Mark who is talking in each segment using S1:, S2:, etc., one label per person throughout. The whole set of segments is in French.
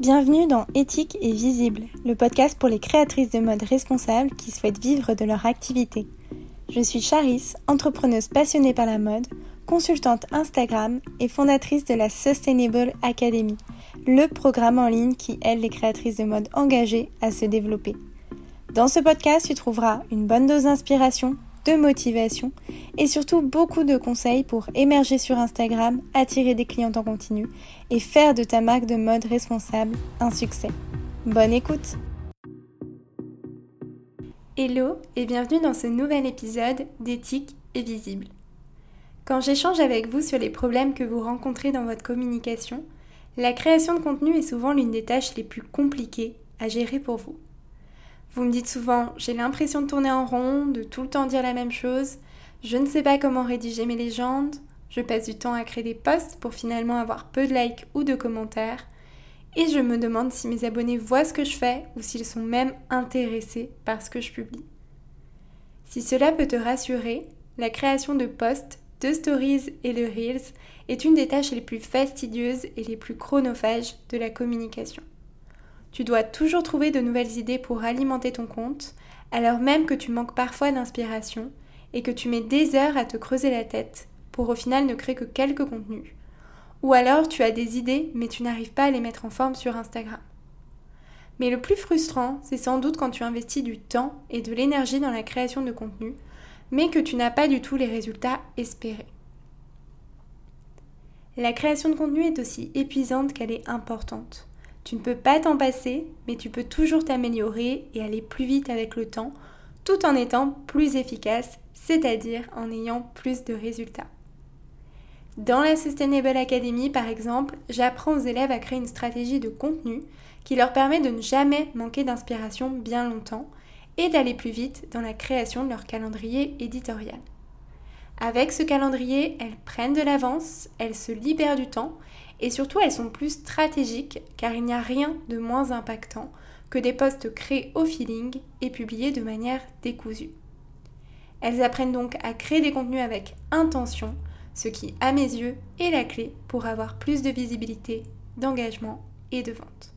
S1: Bienvenue dans Éthique et Visible, le podcast pour les créatrices de mode responsables qui souhaitent vivre de leur activité. Je suis Charis, entrepreneuse passionnée par la mode, consultante Instagram et fondatrice de la Sustainable Academy, le programme en ligne qui aide les créatrices de mode engagées à se développer. Dans ce podcast, tu trouveras une bonne dose d'inspiration, de motivation et surtout beaucoup de conseils pour émerger sur Instagram, attirer des clients en continu et faire de ta marque de mode responsable un succès. Bonne écoute Hello et bienvenue dans ce nouvel épisode d'éthique et visible. Quand j'échange avec vous sur les problèmes que vous rencontrez dans votre communication, la création de contenu est souvent l'une des tâches les plus compliquées à gérer pour vous. Vous me dites souvent, j'ai l'impression de tourner en rond, de tout le temps dire la même chose, je ne sais pas comment rédiger mes légendes, je passe du temps à créer des posts pour finalement avoir peu de likes ou de commentaires, et je me demande si mes abonnés voient ce que je fais ou s'ils sont même intéressés par ce que je publie. Si cela peut te rassurer, la création de posts, de stories et de reels est une des tâches les plus fastidieuses et les plus chronophages de la communication. Tu dois toujours trouver de nouvelles idées pour alimenter ton compte, alors même que tu manques parfois d'inspiration et que tu mets des heures à te creuser la tête pour au final ne créer que quelques contenus. Ou alors tu as des idées mais tu n'arrives pas à les mettre en forme sur Instagram. Mais le plus frustrant, c'est sans doute quand tu investis du temps et de l'énergie dans la création de contenu, mais que tu n'as pas du tout les résultats espérés. La création de contenu est aussi épuisante qu'elle est importante. Tu ne peux pas t'en passer, mais tu peux toujours t'améliorer et aller plus vite avec le temps, tout en étant plus efficace, c'est-à-dire en ayant plus de résultats. Dans la Sustainable Academy, par exemple, j'apprends aux élèves à créer une stratégie de contenu qui leur permet de ne jamais manquer d'inspiration bien longtemps et d'aller plus vite dans la création de leur calendrier éditorial. Avec ce calendrier, elles prennent de l'avance, elles se libèrent du temps et surtout elles sont plus stratégiques car il n'y a rien de moins impactant que des posts créés au feeling et publiés de manière décousue. Elles apprennent donc à créer des contenus avec intention, ce qui, à mes yeux, est la clé pour avoir plus de visibilité, d'engagement et de vente.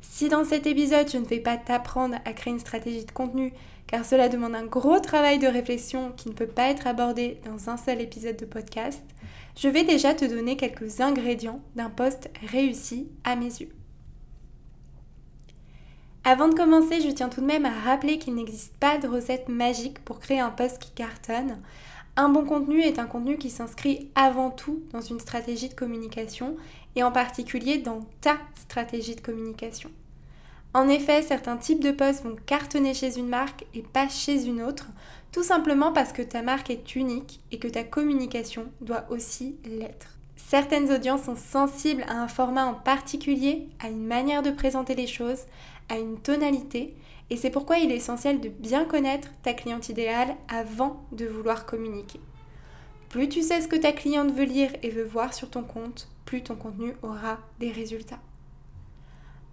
S1: Si dans cet épisode je ne vais pas t'apprendre à créer une stratégie de contenu, car cela demande un gros travail de réflexion qui ne peut pas être abordé dans un seul épisode de podcast, je vais déjà te donner quelques ingrédients d'un post réussi à mes yeux. Avant de commencer, je tiens tout de même à rappeler qu'il n'existe pas de recette magique pour créer un post qui cartonne. Un bon contenu est un contenu qui s'inscrit avant tout dans une stratégie de communication et en particulier dans ta stratégie de communication. En effet, certains types de posts vont cartonner chez une marque et pas chez une autre, tout simplement parce que ta marque est unique et que ta communication doit aussi l'être. Certaines audiences sont sensibles à un format en particulier, à une manière de présenter les choses, à une tonalité, et c'est pourquoi il est essentiel de bien connaître ta cliente idéale avant de vouloir communiquer. Plus tu sais ce que ta cliente veut lire et veut voir sur ton compte, plus ton contenu aura des résultats.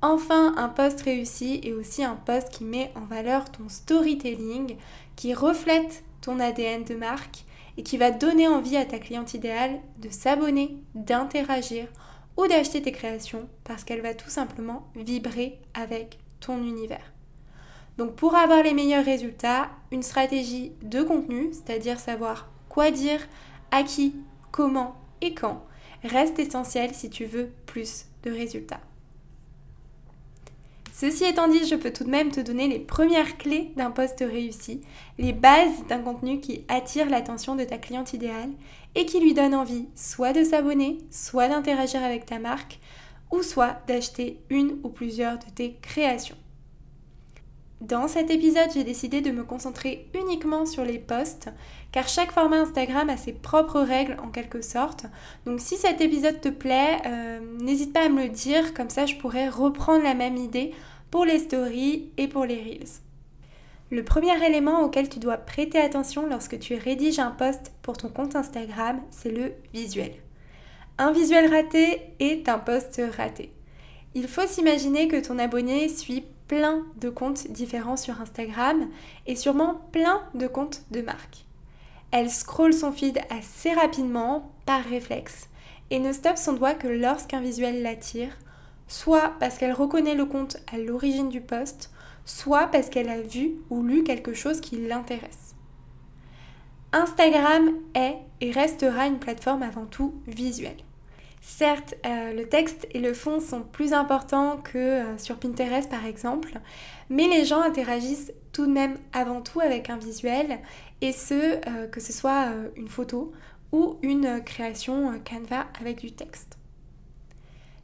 S1: Enfin, un post réussi est aussi un post qui met en valeur ton storytelling, qui reflète ton ADN de marque et qui va donner envie à ta cliente idéale de s'abonner, d'interagir ou d'acheter tes créations parce qu'elle va tout simplement vibrer avec ton univers. Donc pour avoir les meilleurs résultats, une stratégie de contenu, c'est-à-dire savoir quoi dire, à qui, comment et quand, reste essentielle si tu veux plus de résultats. Ceci étant dit, je peux tout de même te donner les premières clés d'un poste réussi, les bases d'un contenu qui attire l'attention de ta cliente idéale et qui lui donne envie soit de s'abonner, soit d'interagir avec ta marque, ou soit d'acheter une ou plusieurs de tes créations. Dans cet épisode, j'ai décidé de me concentrer uniquement sur les posts, car chaque format Instagram a ses propres règles en quelque sorte. Donc si cet épisode te plaît, euh, n'hésite pas à me le dire, comme ça je pourrais reprendre la même idée pour les stories et pour les reels. Le premier élément auquel tu dois prêter attention lorsque tu rédiges un post pour ton compte Instagram, c'est le visuel. Un visuel raté est un post raté. Il faut s'imaginer que ton abonné suit plein de comptes différents sur Instagram et sûrement plein de comptes de marque. Elle scrolle son feed assez rapidement par réflexe et ne stoppe son doigt que lorsqu'un visuel l'attire, soit parce qu'elle reconnaît le compte à l'origine du post, soit parce qu'elle a vu ou lu quelque chose qui l'intéresse. Instagram est et restera une plateforme avant tout visuelle. Certes, euh, le texte et le fond sont plus importants que euh, sur Pinterest par exemple, mais les gens interagissent tout de même avant tout avec un visuel, et ce, euh, que ce soit une photo ou une création Canva avec du texte.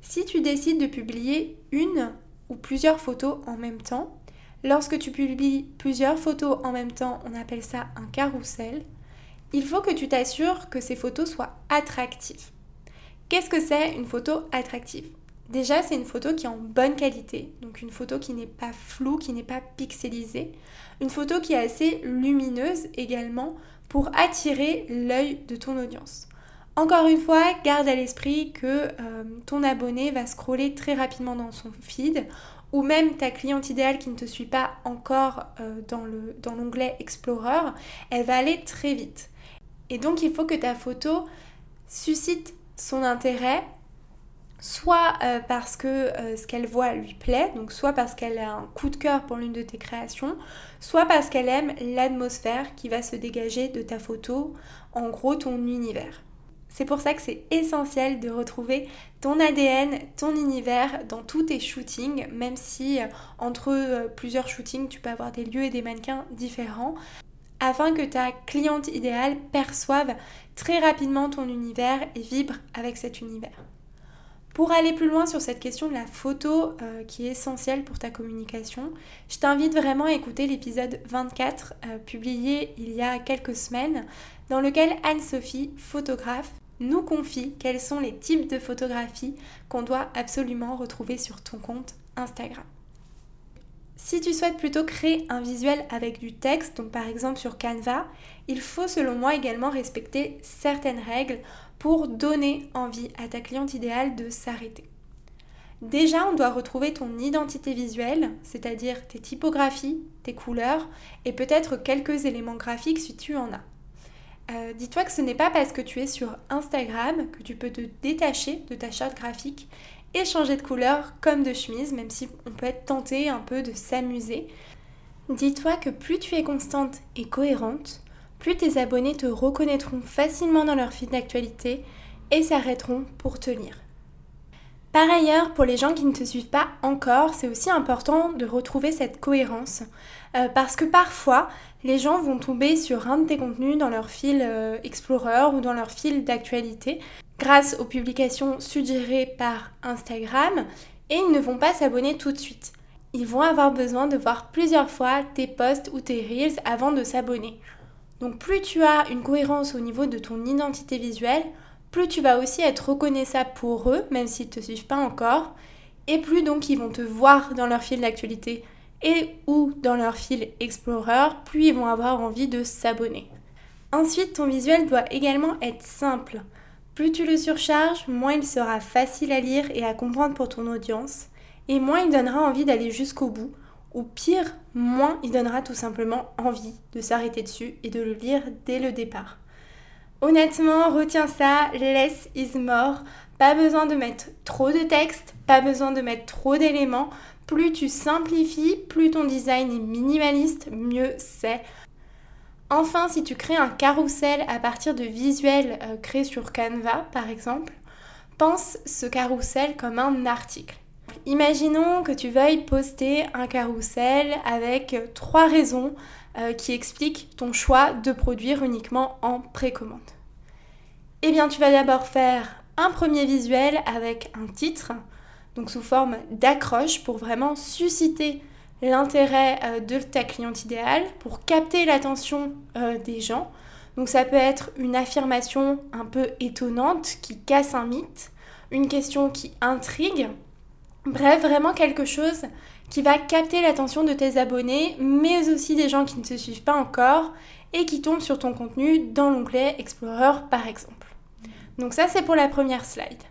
S1: Si tu décides de publier une ou plusieurs photos en même temps, lorsque tu publies plusieurs photos en même temps, on appelle ça un carrousel, il faut que tu t'assures que ces photos soient attractives. Qu'est-ce que c'est une photo attractive? Déjà, c'est une photo qui est en bonne qualité, donc une photo qui n'est pas floue, qui n'est pas pixelisée, une photo qui est assez lumineuse également pour attirer l'œil de ton audience. Encore une fois, garde à l'esprit que euh, ton abonné va scroller très rapidement dans son feed ou même ta cliente idéale qui ne te suit pas encore euh, dans l'onglet Explorer, elle va aller très vite. Et donc il faut que ta photo suscite son intérêt, soit euh, parce que ce qu'elle voit lui plaît, donc soit parce qu'elle a un coup de cœur pour l'une de tes créations, soit parce qu'elle aime l'atmosphère qui va se dégager de ta photo, en gros ton univers. C'est pour ça que c'est essentiel de retrouver ton ADN, ton univers dans tous tes shootings, même si euh, entre plusieurs shootings, tu peux avoir des lieux et des mannequins différents afin que ta cliente idéale perçoive très rapidement ton univers et vibre avec cet univers. Pour aller plus loin sur cette question de la photo euh, qui est essentielle pour ta communication, je t'invite vraiment à écouter l'épisode 24 euh, publié il y a quelques semaines dans lequel Anne-Sophie, photographe, nous confie quels sont les types de photographies qu'on doit absolument retrouver sur ton compte Instagram. Si tu souhaites plutôt créer un visuel avec du texte, donc par exemple sur Canva, il faut selon moi également respecter certaines règles pour donner envie à ta cliente idéale de s'arrêter. Déjà, on doit retrouver ton identité visuelle, c'est-à-dire tes typographies, tes couleurs et peut-être quelques éléments graphiques si tu en as. Euh, dis-toi que ce n'est pas parce que tu es sur Instagram que tu peux te détacher de ta charte graphique et changer de couleur comme de chemise, même si on peut être tenté un peu de s'amuser. Dis-toi que plus tu es constante et cohérente, plus tes abonnés te reconnaîtront facilement dans leur fil d'actualité et s'arrêteront pour te lire. Par ailleurs, pour les gens qui ne te suivent pas encore, c'est aussi important de retrouver cette cohérence euh, parce que parfois, les gens vont tomber sur un de tes contenus dans leur fil euh, Explorer ou dans leur fil d'actualité grâce aux publications suggérées par Instagram et ils ne vont pas s'abonner tout de suite. Ils vont avoir besoin de voir plusieurs fois tes posts ou tes reels avant de s'abonner. Donc plus tu as une cohérence au niveau de ton identité visuelle, plus tu vas aussi être reconnaissable pour eux, même s'ils ne te suivent pas encore, et plus donc ils vont te voir dans leur fil d'actualité et ou dans leur fil Explorer, plus ils vont avoir envie de s'abonner. Ensuite, ton visuel doit également être simple. Plus tu le surcharges, moins il sera facile à lire et à comprendre pour ton audience, et moins il donnera envie d'aller jusqu'au bout, ou pire, moins il donnera tout simplement envie de s'arrêter dessus et de le lire dès le départ. Honnêtement, retiens ça, less is more. Pas besoin de mettre trop de texte, pas besoin de mettre trop d'éléments. Plus tu simplifies, plus ton design est minimaliste, mieux c'est. Enfin, si tu crées un carrousel à partir de visuels euh, créés sur Canva, par exemple, pense ce carrousel comme un article. Imaginons que tu veuilles poster un carrousel avec trois raisons euh, qui expliquent ton choix de produire uniquement en précommande. Eh bien, tu vas d'abord faire un premier visuel avec un titre, donc sous forme d'accroche pour vraiment susciter l'intérêt euh, de ta cliente idéale pour capter l'attention euh, des gens. Donc ça peut être une affirmation un peu étonnante qui casse un mythe, une question qui intrigue, bref, vraiment quelque chose qui va capter l'attention de tes abonnés, mais aussi des gens qui ne te suivent pas encore et qui tombent sur ton contenu dans l'onglet Explorer par exemple. Donc ça c'est pour la première slide.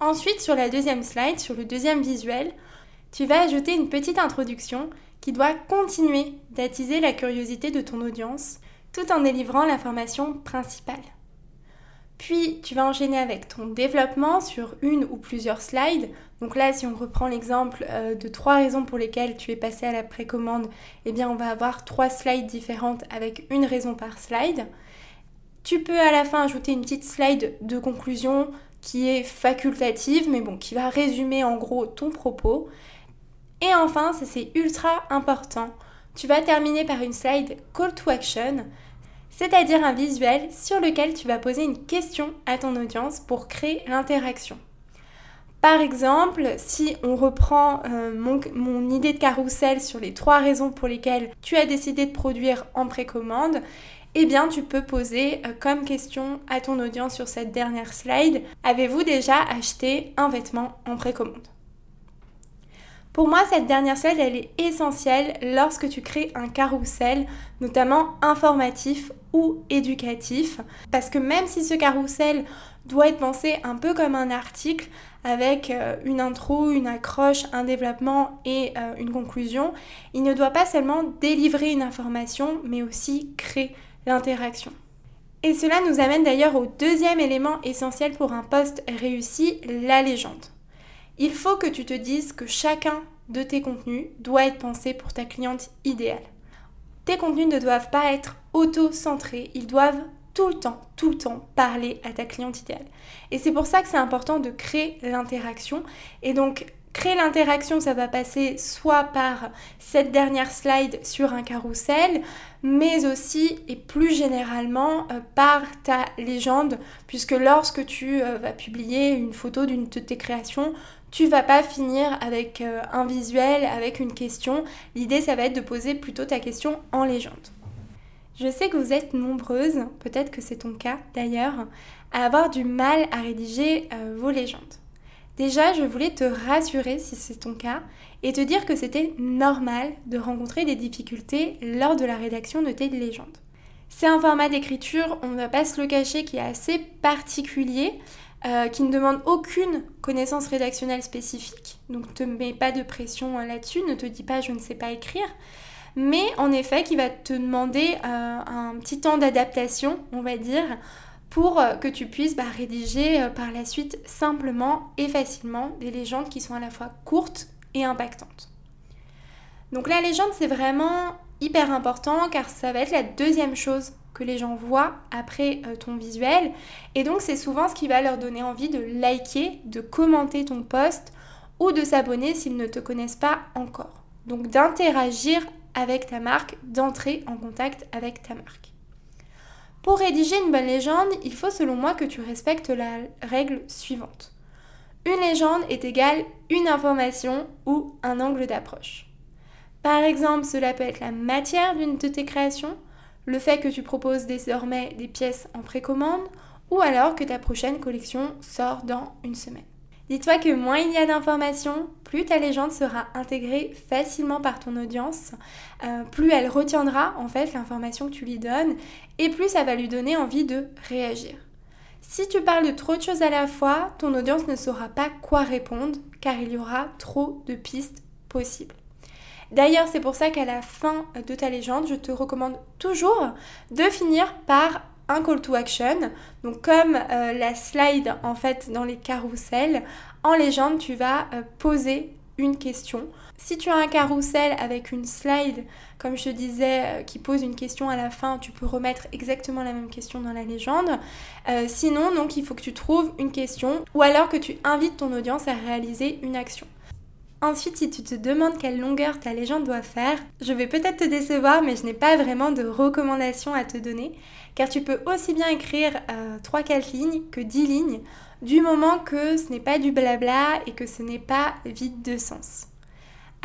S1: Ensuite sur la deuxième slide, sur le deuxième visuel, tu vas ajouter une petite introduction qui doit continuer d'attiser la curiosité de ton audience tout en délivrant l'information principale. Puis tu vas enchaîner avec ton développement sur une ou plusieurs slides. Donc là, si on reprend l'exemple euh, de trois raisons pour lesquelles tu es passé à la précommande, eh bien on va avoir trois slides différentes avec une raison par slide. Tu peux à la fin ajouter une petite slide de conclusion qui est facultative, mais bon, qui va résumer en gros ton propos. Et enfin, ça c'est ultra important, tu vas terminer par une slide call to action, c'est-à-dire un visuel sur lequel tu vas poser une question à ton audience pour créer l'interaction. Par exemple, si on reprend euh, mon, idée de carrousel sur les trois raisons pour lesquelles tu as décidé de produire en précommande, eh bien tu peux poser euh, comme question à ton audience sur cette dernière slide, avez-vous déjà acheté un vêtement en précommande? Pour moi, cette dernière slide, elle est essentielle lorsque tu crées un carrousel, notamment informatif ou éducatif, parce que même si ce carrousel doit être pensé un peu comme un article, avec euh, une intro, une accroche, un développement et euh, une conclusion, il ne doit pas seulement délivrer une information, mais aussi créer l'interaction. Et cela nous amène d'ailleurs au deuxième élément essentiel pour un poste réussi, la légende. Il faut que tu te dises que chacun de tes contenus doit être pensé pour ta cliente idéale. Tes contenus ne doivent pas être auto-centrés, ils doivent tout le temps, tout le temps parler à ta cliente idéale. Et c'est pour ça que c'est important de créer l'interaction. Et donc, Créer l'interaction, ça va passer soit par cette dernière slide sur un carrousel, mais aussi et plus généralement euh, par ta légende, puisque lorsque tu euh, vas publier une photo d'une de tes créations, tu vas pas finir avec euh, un visuel, avec une question. L'idée, ça va être de poser plutôt ta question en légende. Je sais que vous êtes nombreuses, peut-être que c'est ton cas d'ailleurs, à avoir du mal à rédiger vos légendes. Déjà, je voulais te rassurer si c'est ton cas et te dire que c'était normal de rencontrer des difficultés lors de la rédaction de tes légendes. C'est un format d'écriture, on ne va pas se le cacher, qui est assez particulier, euh, qui ne demande aucune connaissance rédactionnelle spécifique. Donc ne te mets pas de pression euh, là-dessus, ne te dis pas je ne sais pas écrire. Mais en effet, qui va te demander euh, un petit temps d'adaptation, on va dire, pour que tu puisses bah, rédiger par la suite simplement et facilement des légendes qui sont à la fois courtes et impactantes. Donc la légende c'est vraiment hyper important car ça va être la deuxième chose que les gens voient après euh, ton visuel et donc c'est souvent ce qui va leur donner envie de liker, de commenter ton post ou de s'abonner s'ils ne te connaissent pas encore. Donc d'interagir avec ta marque, d'entrer en contact avec ta marque. Pour rédiger une bonne légende, il faut selon moi que tu respectes la règle suivante. Une légende est égale une information ou un angle d'approche. Par exemple, cela peut être la matière d'une de tes créations, le fait que tu proposes désormais des pièces en précommande, ou alors que ta prochaine collection sort dans une semaine. Dis-toi que moins il y a d'informations, plus ta légende sera intégrée facilement par ton audience, euh, plus elle retiendra en fait l'information que tu lui donnes et plus ça va lui donner envie de réagir. Si tu parles de trop de choses à la fois, ton audience ne saura pas quoi répondre car il y aura trop de pistes possibles. D'ailleurs, c'est pour ça qu'à la fin de ta légende, je te recommande toujours de finir par un call to action. Donc comme euh, la slide en fait dans les carousels, en légende tu vas euh, poser une question. Si tu as un carrousel avec une slide, comme je te disais, euh, qui pose une question à la fin, tu peux remettre exactement la même question dans la légende. sinon, donc, il faut que tu trouves une question ou alors que tu invites ton audience à réaliser une action. Ensuite, si tu te demandes quelle longueur ta légende doit faire, je vais peut-être te décevoir, mais je n'ai pas vraiment de recommandations à te donner, car tu peux aussi bien écrire euh, 3-4 lignes que 10 lignes, du moment que ce n'est pas du blabla et que ce n'est pas vide de sens.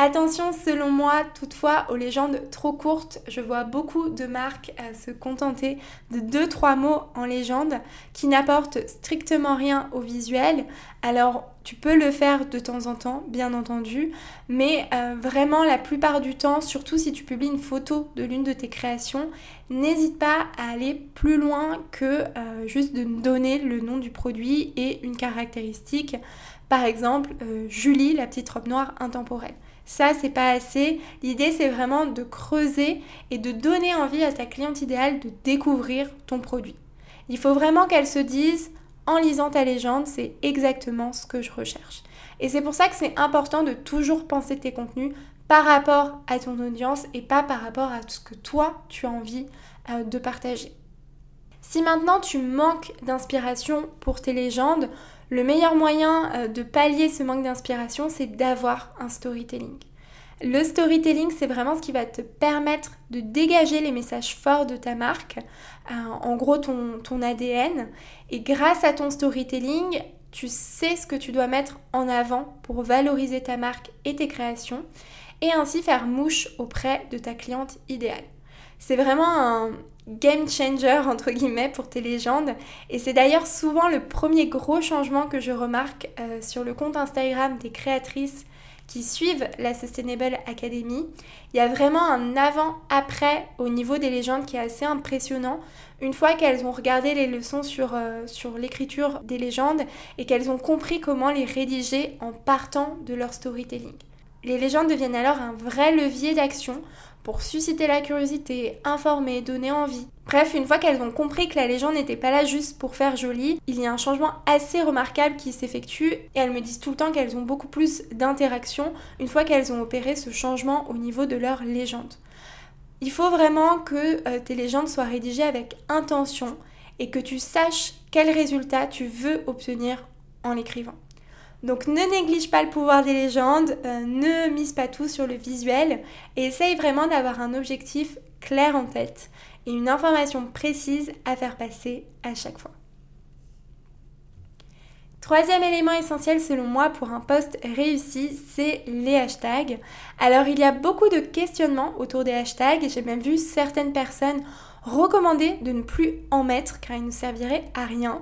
S1: Attention, selon moi, toutefois, aux légendes trop courtes, je vois beaucoup de marques euh, se contenter de 2-3 mots en légende qui n'apportent strictement rien au visuel. Alors, tu peux le faire de temps en temps, bien entendu, mais euh, vraiment la plupart du temps, surtout si tu publies une photo de l'une de tes créations, n'hésite pas à aller plus loin que euh, juste de donner le nom du produit et une caractéristique. Par exemple, Julie, la petite robe noire intemporelle. Ça, c'est pas assez. L'idée, c'est vraiment de creuser et de donner envie à ta cliente idéale de découvrir ton produit. Il faut vraiment qu'elles se disent, en lisant ta légende, c'est exactement ce que je recherche. Et c'est pour ça que c'est important de toujours penser tes contenus par rapport à ton audience et pas par rapport à ce que toi, tu as envie euh, de partager. Si maintenant tu manques d'inspiration pour tes légendes, le meilleur moyen euh, de pallier ce manque d'inspiration, c'est d'avoir un storytelling. Le storytelling, c'est vraiment ce qui va te permettre de dégager les messages forts de ta marque, euh, en gros ton, ton ADN. Et grâce à ton storytelling, tu sais ce que tu dois mettre en avant pour valoriser ta marque et tes créations, et ainsi faire mouche auprès de ta cliente idéale. C'est vraiment un game changer entre guillemets pour tes légendes et c'est d'ailleurs souvent le premier gros changement que je remarque euh, sur le compte Instagram des créatrices qui suivent la Sustainable Academy. Il y a vraiment un avant-après au niveau des légendes qui est assez impressionnant. Une fois qu'elles ont regardé les leçons sur, euh, sur l'écriture des légendes et qu'elles ont compris comment les rédiger en partant de leur storytelling. Les légendes deviennent alors un vrai levier d'action pour susciter la curiosité, informer, donner envie. Bref, une fois qu'elles ont compris que la légende n'était pas là juste pour faire joli, il y a un changement assez remarquable qui s'effectue et elles me disent tout le temps qu'elles ont beaucoup plus d'interaction une fois qu'elles ont opéré ce changement au niveau de leur légende. Il faut vraiment que euh, tes légendes soient rédigées avec intention et que tu saches quel résultat tu veux obtenir en l'écrivant. Donc ne néglige pas le pouvoir des légendes, euh, ne mise pas tout sur le visuel et essaye vraiment d'avoir un objectif clair en tête et une information précise à faire passer à chaque fois. Troisième élément essentiel selon moi pour un post réussi, c'est les hashtags. Alors il y a beaucoup de questionnements autour des hashtags j'ai même vu certaines personnes recommander de ne plus en mettre car ils ne serviraient à rien.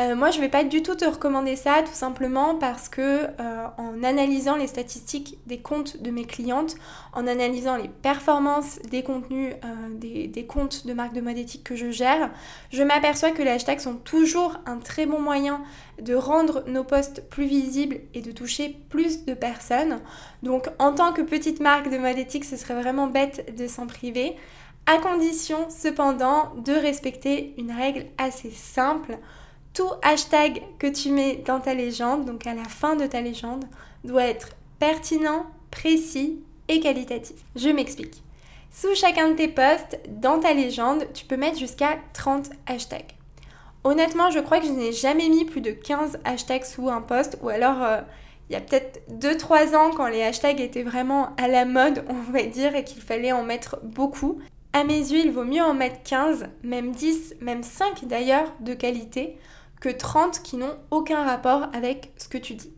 S1: Euh, moi, je ne vais pas du tout te recommander ça, tout simplement parce que euh, en analysant les statistiques des comptes de mes clientes, en analysant les performances des contenus euh, des, des, comptes de marques de mode éthique que je gère, je m'aperçois que les hashtags sont toujours un très bon moyen de rendre nos posts plus visibles et de toucher plus de personnes. Donc, en tant que petite marque de mode éthique, ce serait vraiment bête de s'en priver, à condition cependant de respecter une règle assez simple tout hashtag que tu mets dans ta légende, donc à la fin de ta légende, doit être pertinent, précis et qualitatif. Je m'explique. Sous chacun de tes posts, dans ta légende, tu peux mettre jusqu'à 30 hashtags. Honnêtement, je crois que je n'ai jamais mis plus de 15 hashtags sous un post, ou alors euh, il y a peut-être 2-3 ans quand les hashtags étaient vraiment à la mode, on va dire, et qu'il fallait en mettre beaucoup. À mes yeux, il vaut mieux en mettre 15, même 10, même 5 d'ailleurs, de qualité, que 30 qui n'ont aucun rapport avec ce que tu dis.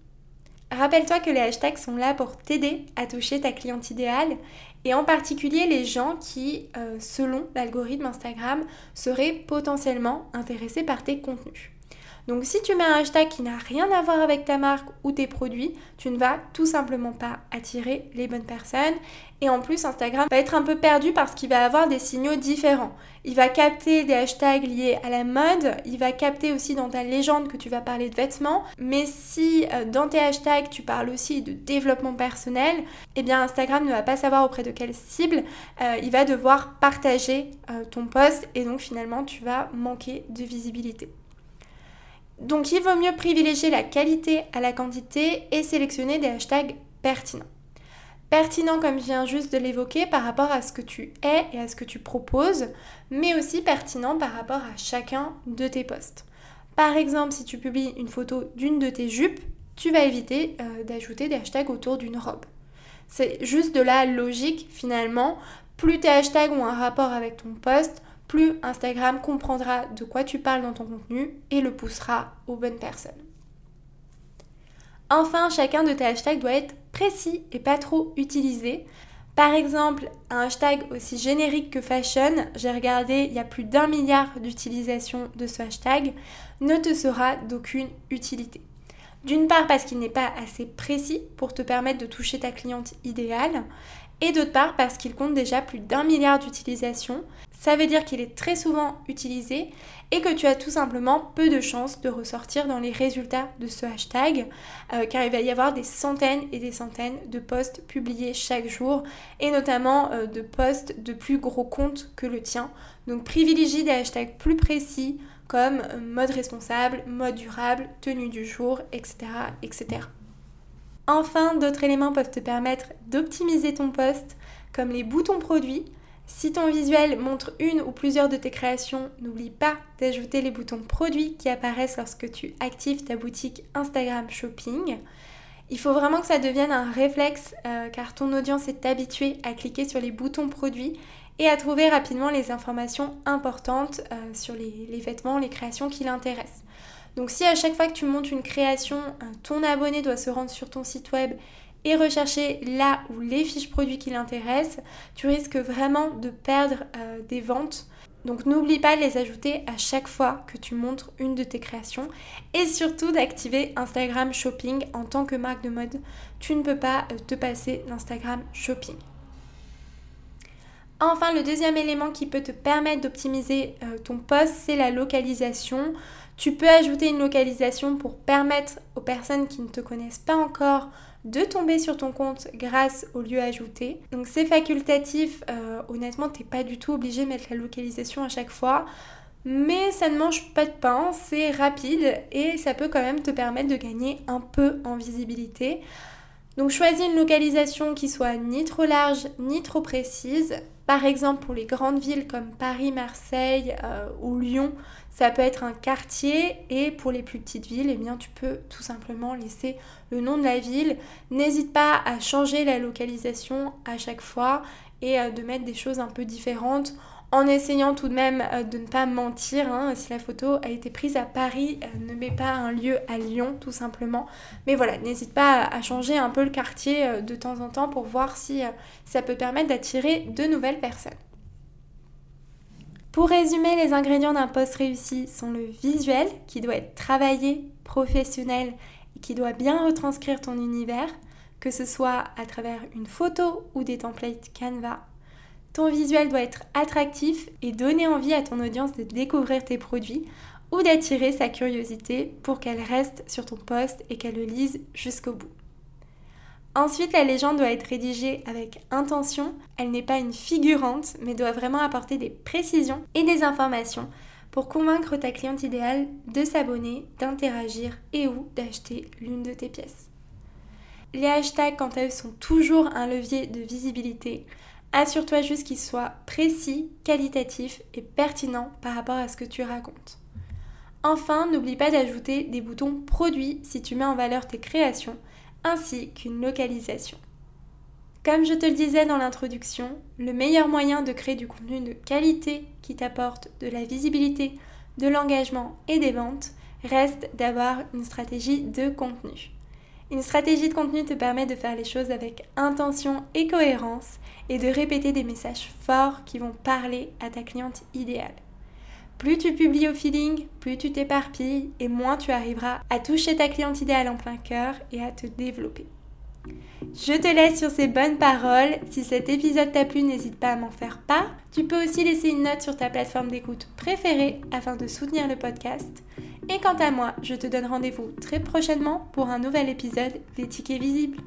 S1: Rappelle-toi que les hashtags sont là pour t'aider à toucher ta cliente idéale et en particulier les gens qui, euh, selon l'algorithme Instagram, seraient potentiellement intéressés par tes contenus. Donc si tu mets un hashtag qui n'a rien à voir avec ta marque ou tes produits, tu ne vas tout simplement pas attirer les bonnes personnes. Et en plus, Instagram va être un peu perdu parce qu'il va avoir des signaux différents. Il va capter des hashtags liés à la mode, il va capter aussi dans ta légende que tu vas parler de vêtements. Mais si euh, dans tes hashtags tu parles aussi de développement personnel, eh bien Instagram ne va pas savoir auprès de quelle cible euh, il va devoir partager euh, ton post et donc finalement tu vas manquer de visibilité. Donc il vaut mieux privilégier la qualité à la quantité et sélectionner des hashtags pertinents. Pertinent comme je viens juste de l'évoquer par rapport à ce que tu es et à ce que tu proposes, mais aussi pertinent par rapport à chacun de tes posts. Par exemple, si tu publies une photo d'une de tes jupes, tu vas éviter euh, d'ajouter des hashtags autour d'une robe. C'est juste de la logique finalement. Plus tes hashtags ont un rapport avec ton post, plus Instagram comprendra de quoi tu parles dans ton contenu et le poussera aux bonnes personnes. Enfin, chacun de tes hashtags doit être précis et pas trop utilisé. Par exemple, un hashtag aussi générique que fashion, j'ai regardé, il y a plus d'un milliard d'utilisations de ce hashtag, ne te sera d'aucune utilité. D'une part parce qu'il n'est pas assez précis pour te permettre de toucher ta cliente idéale, et d'autre part parce qu'il compte déjà plus d'un milliard d'utilisations. Ça veut dire qu'il est très souvent utilisé et que tu as tout simplement peu de chances de ressortir dans les résultats de ce hashtag euh, car il va y avoir des centaines et des centaines de posts publiés chaque jour et notamment euh, de posts de plus gros comptes que le tien. Donc privilégie des hashtags plus précis, comme mode responsable, mode durable, tenue du jour, etc. etc. Enfin, d'autres éléments peuvent te permettre d'optimiser ton post, comme les boutons produits. Si ton visuel montre une ou plusieurs de tes créations, n'oublie pas d'ajouter les boutons produits qui apparaissent lorsque tu actives ta boutique Instagram Shopping. Il faut vraiment que ça devienne un réflexe euh, car ton audience est habituée à cliquer sur les boutons produits et à trouver rapidement les informations importantes euh, sur les, vêtements, les créations qui l'intéressent. Donc si à chaque fois que tu montes une création, euh, ton abonné doit se rendre sur ton site web et rechercher là où les fiches produits qui l'intéressent, tu risques vraiment de perdre euh, des ventes. Donc n'oublie pas de les ajouter à chaque fois que tu montres une de tes créations et surtout d'activer Instagram Shopping en tant que marque de mode. Tu ne peux pas euh, te passer d'Instagram Shopping. Enfin, le deuxième élément qui peut te permettre d'optimiser euh, ton post, c'est la localisation. Tu peux ajouter une localisation pour permettre aux personnes qui ne te connaissent pas encore de tomber sur ton compte grâce au lieu ajouté. Donc c'est facultatif, euh, honnêtement t'es pas du tout obligé de mettre la localisation à chaque fois, mais ça ne mange pas de pain, c'est rapide et ça peut quand même te permettre de gagner un peu en visibilité. Donc choisis une localisation qui soit ni trop large ni trop précise. Par exemple pour les grandes villes comme Paris, Marseille euh, ou Lyon, ça peut être un quartier et pour les plus petites villes, eh bien, tu peux tout simplement laisser le nom de la ville. N'hésite pas à changer la localisation à chaque fois et euh, de mettre des choses un peu différentes en essayant tout de même euh, de ne pas mentir. Hein. Si la photo a été prise à Paris, euh, ne mets pas un lieu à Lyon tout simplement. Mais voilà, n'hésite pas à changer un peu le quartier de temps en temps pour voir si ça peut permettre d'attirer de nouvelles personnes. Pour résumer, les ingrédients d'un post réussi sont le visuel qui doit être travaillé, professionnel et qui doit bien retranscrire ton univers, que ce soit à travers une photo ou des templates Canva. Ton visuel doit être attractif et donner envie à ton audience de découvrir tes produits ou d'attirer sa curiosité pour qu'elle reste sur ton post et qu'elle le lise jusqu'au bout. Ensuite, la légende doit être rédigée avec intention. Elle n'est pas une figurante, mais doit vraiment apporter des précisions et des informations pour convaincre ta cliente idéale de s'abonner, d'interagir et ou d'acheter l'une de tes pièces. Les hashtags, quant à eux, sont toujours un levier de visibilité. Assure-toi juste qu'ils soient précis, qualitatifs et pertinents par rapport à ce que tu racontes. Enfin, n'oublie pas d'ajouter des boutons produits si tu mets en valeur tes créations ainsi qu'une localisation. Comme je te le disais dans l'introduction, le meilleur moyen de créer du contenu de qualité qui t'apporte de la visibilité, de l'engagement et des ventes reste d'avoir une stratégie de contenu. Une stratégie de contenu te permet de faire les choses avec intention et cohérence et de répéter des messages forts qui vont parler à ta cliente idéale. Plus tu publies au feeling, plus tu t'éparpilles et moins tu arriveras à toucher ta cliente idéale en plein cœur et à te développer. Je te laisse sur ces bonnes paroles. Si cet épisode t'a plu, n'hésite pas à m'en faire part. Tu peux aussi laisser une note sur ta plateforme d'écoute préférée afin de soutenir le podcast. Et quant à moi, je te donne rendez-vous très prochainement pour un nouvel épisode des tickets visibles.